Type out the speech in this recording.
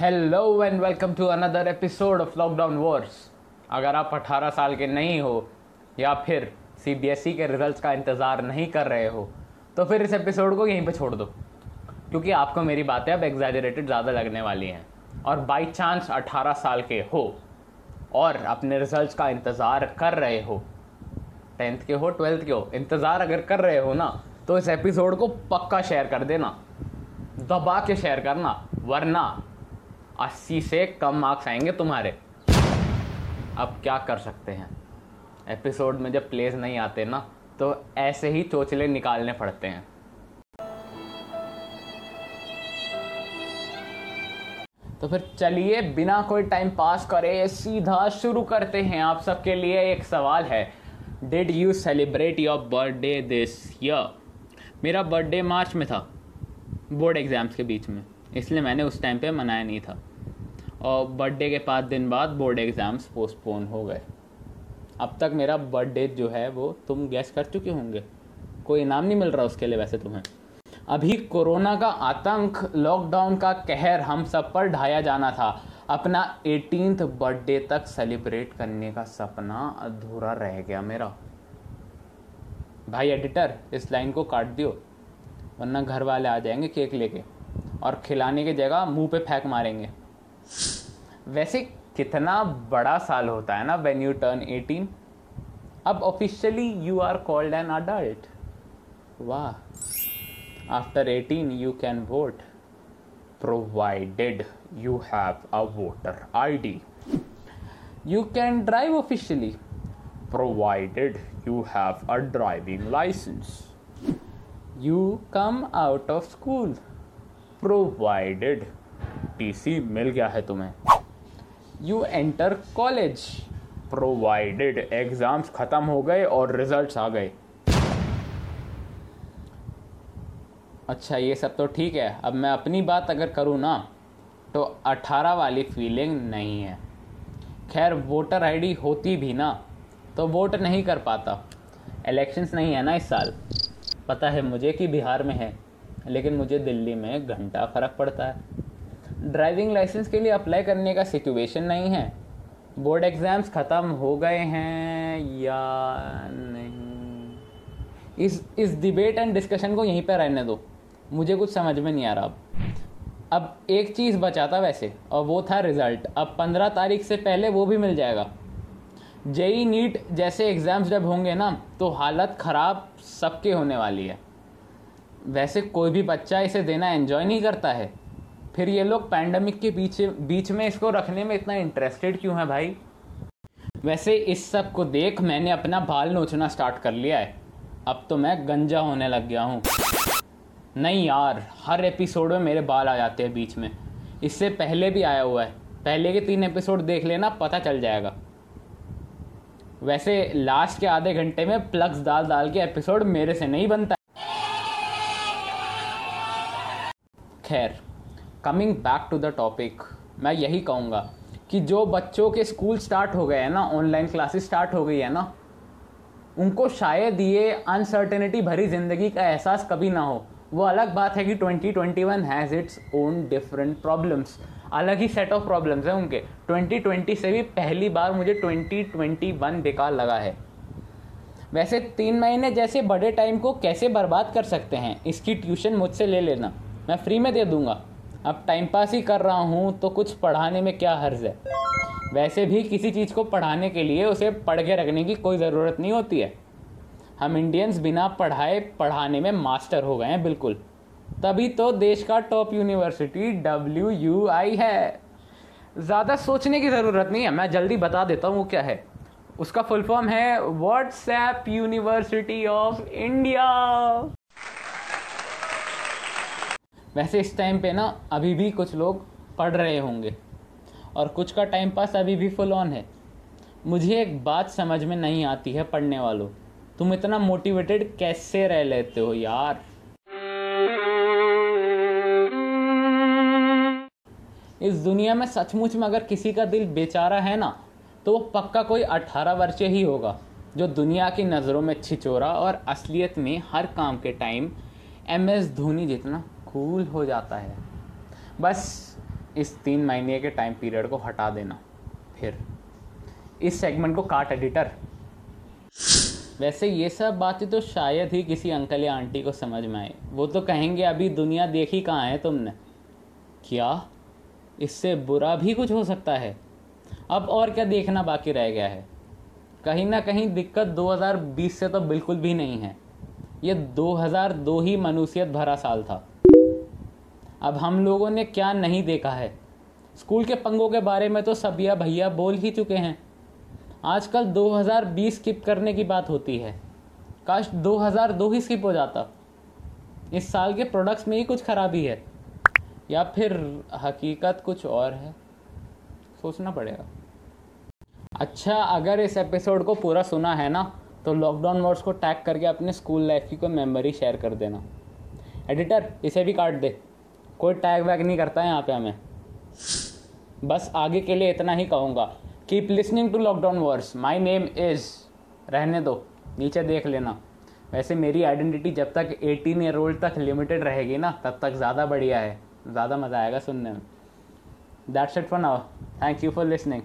Hello and welcome to another episode of lockdown wars अगर आप 18 साल के नहीं हो, या फिर सीबीएसई के रिजल्ट्स का इंतज़ार नहीं कर रहे हो तो फिर इस एपिसोड को यहीं पे छोड़ दो। क्योंकि आपको मेरी बातें अब एग्जैजरेटेड ज़्यादा लगने वाली हैं। और बाई चांस 18 साल के हो, और अपने रिज़ल्ट का इंतज़ार कर रहे हो टेंथ के हो ट्वेल्थ के हो, इंतज़ार अगर कर रहे हो ना तो इस एपिसोड को पक्का शेयर कर देना। दबा के शेयर करना, वरना अस्सी से कम मार्क्स आएँगे तुम्हारे। अब क्या कर सकते हैं? एपिसोड में जब प्लेस नहीं आते ना तो ऐसे ही चोचले निकालने पड़ते हैं। तो फिर चलिए, बिना कोई टाइम पास करे सीधा शुरू करते हैं आप सबके लिए एक सवाल है। Did you celebrate your birthday this year मेरा बर्थडे मार्च में था बोर्ड एग्ज़ाम्स के बीच में। इसलिए मैंने उस टाइम पे मनाया नहीं था। और बर्थडे के पाँच दिन बाद बोर्ड एग्ज़ाम्स पोस्टपोन हो गए। अब तक मेरा बर्थडे जो है वो तुम गैस कर चुके होंगे। कोई इनाम नहीं मिल रहा उसके लिए वैसे तुम्हें। अभी कोरोना का आतंक लॉकडाउन का कहर हम सब पर ढाया जाना था। अपना एटीनथ बर्थडे तक सेलिब्रेट करने का सपना अधूरा रह गया मेरा। भाई एडिटर इस लाइन को काट दियो, वरना घर वाले आ जाएँगे केक लेके और खिलाने की जगह मुँह पे फेंक मारेंगे। वैसे कितना बड़ा साल होता है ना वेन यू टर्न 18 अब officially you are called an adult वाह। After 18 you can vote provided you have a voter ID you can drive officially provided you have a driving license. You come out of school. Provided TC मिल गया है तुम्हें। You enter college provided exams ख़त्म हो गए और results आ गए। अच्छा ये सब तो ठीक है। अब मैं अपनी बात अगर करूँ ना तो 18 वाली फीलिंग नहीं है। खैर वोटर आईडी होती भी ना तो वोट नहीं कर पाता। इलेक्शंस नहीं है ना इस साल। पता है मुझे कि बिहार में है, लेकिन मुझे दिल्ली में घंटा फ़र्क पड़ता है। ड्राइविंग लाइसेंस के लिए अप्लाई करने का सिचुएशन नहीं है। बोर्ड एग्ज़ाम्स ख़त्म हो गए हैं या नहीं? इस इस डिबेट एंड डिस्कशन को यहीं पर रहने दो। मुझे कुछ समझ में नहीं आ रहा अब। अब एक चीज़ बचा था वैसे, और वो था रिज़ल्ट अब पंद्रह तारीख से पहले वो भी मिल जाएगा। जेई नीट जैसे एग्ज़ाम्स जब होंगे ना तो हालत ख़राब सबके होने वाली है। वैसे कोई भी बच्चा इसे देना एंजॉय नहीं करता है। फिर ये लोग पैंडमिक के पीछे, बीच में इसको रखने में इतना इंटरेस्टेड क्यों है भाई? वैसे इस सबको देख मैंने अपना बाल नोचना स्टार्ट कर लिया है। अब तो मैं गंजा होने लग गया हूँ। नहीं यार, हर एपिसोड में मेरे बाल आ जाते हैं बीच में। इससे पहले भी आया हुआ है। पहले के तीन एपिसोड देख लेना, पता चल जाएगा। वैसे लास्ट के आधे घंटे में प्लग्स डाल डाल के एपिसोड मेरे से नहीं बनता। खैर coming back to the topic मैं यही कहूँगा कि जो बच्चों के स्कूल स्टार्ट हो गए हैं ना ऑनलाइन क्लासेस स्टार्ट हो गई है ना, उनको शायद ये अनसर्टेनिटी भरी ज़िंदगी का एहसास कभी ना हो। वो अलग बात है कि 2021 has its own different problems अलग ही सेट ऑफ़ प्रॉब्लम्स हैं उनके। 2020 से भी पहली बार मुझे 2021 बेकार लगा है। वैसे तीन महीने जैसे बड़े टाइम को कैसे बर्बाद कर सकते हैं? इसकी ट्यूशन मुझसे ले लेना। मैं फ्री में दे दूँगा। अब टाइम पास ही कर रहा हूँ तो कुछ पढ़ाने में क्या हर्ज है? वैसे भी किसी चीज़ को पढ़ाने के लिए उसे पढ़ के रखने की कोई ज़रूरत नहीं होती है। हम इंडियंस बिना पढ़ाए पढ़ाने में मास्टर हो गए हैं, बिल्कुल। तभी तो देश का top university W U I है। ज़्यादा सोचने की ज़रूरत नहीं है, मैं जल्दी बता देता हूँ वो क्या है। उसका फुल फॉर्म है व्हाट्सएप यूनिवर्सिटी ऑफ़ इंडिया वैसे इस टाइम पे ना अभी भी कुछ लोग पढ़ रहे होंगे। और कुछ का टाइम पास अभी भी फुल ऑन है। मुझे एक बात समझ में नहीं आती है पढ़ने वालों। तुम इतना मोटिवेटेड कैसे रह लेते हो यार? इस दुनिया में सचमुच में अगर किसी का दिल बेचारा है ना तो वो पक्का कोई अट्ठारह वर्षीय ही होगा, जो दुनिया की नज़रों में छिचोरा और असलियत में हर काम के टाइम एम एस धोनी जितना कूल हो जाता है। बस इस तीन महीने के टाइम पीरियड को हटा देना, फिर। इस सेगमेंट को काट एडिटर वैसे ये सब बातें तो शायद ही किसी अंकल या आंटी को समझ में आए। वो तो कहेंगे, अभी दुनिया देखी कहाँ है तुमने? क्या? इससे बुरा भी कुछ हो सकता है। अब और क्या देखना बाकी रह गया है। कहीं ना कहीं दिक्कत 2020 से तो बिल्कुल भी नहीं है। ये 2002 ही मनुष्यत भरा साल था। अब हम लोगों ने क्या नहीं देखा है? स्कूल के पंगों के बारे में तो सबिया भैया बोल ही चुके हैं। आजकल 2020 स्किप करने की बात होती है। काश 2002 ही स्किप हो जाता। इस साल के प्रोडक्ट्स में ही कुछ खराबी है। या फिर हकीकत कुछ और है? सोचना पड़ेगा। अच्छा अगर इस एपिसोड को पूरा सुना है ना तो लॉकडाउन वर्ड्स को टैग करके अपने स्कूल लाइफ की कोई मेमोरी शेयर कर देना। एडिटर इसे भी काट दे। कोई टैग वैग नहीं करता है यहाँ पे हमें। बस आगे के लिए इतना ही कहूँगा। Keep listening to lockdown verse my name is रहने दो, नीचे देख लेना। वैसे मेरी आइडेंटिटी जब तक 18 ईयर ओल्ड तक लिमिटेड रहेगी ना, तब तक ज़्यादा बढ़िया है। ज़्यादा मज़ा आएगा सुनने में। That's it for now thank you for listening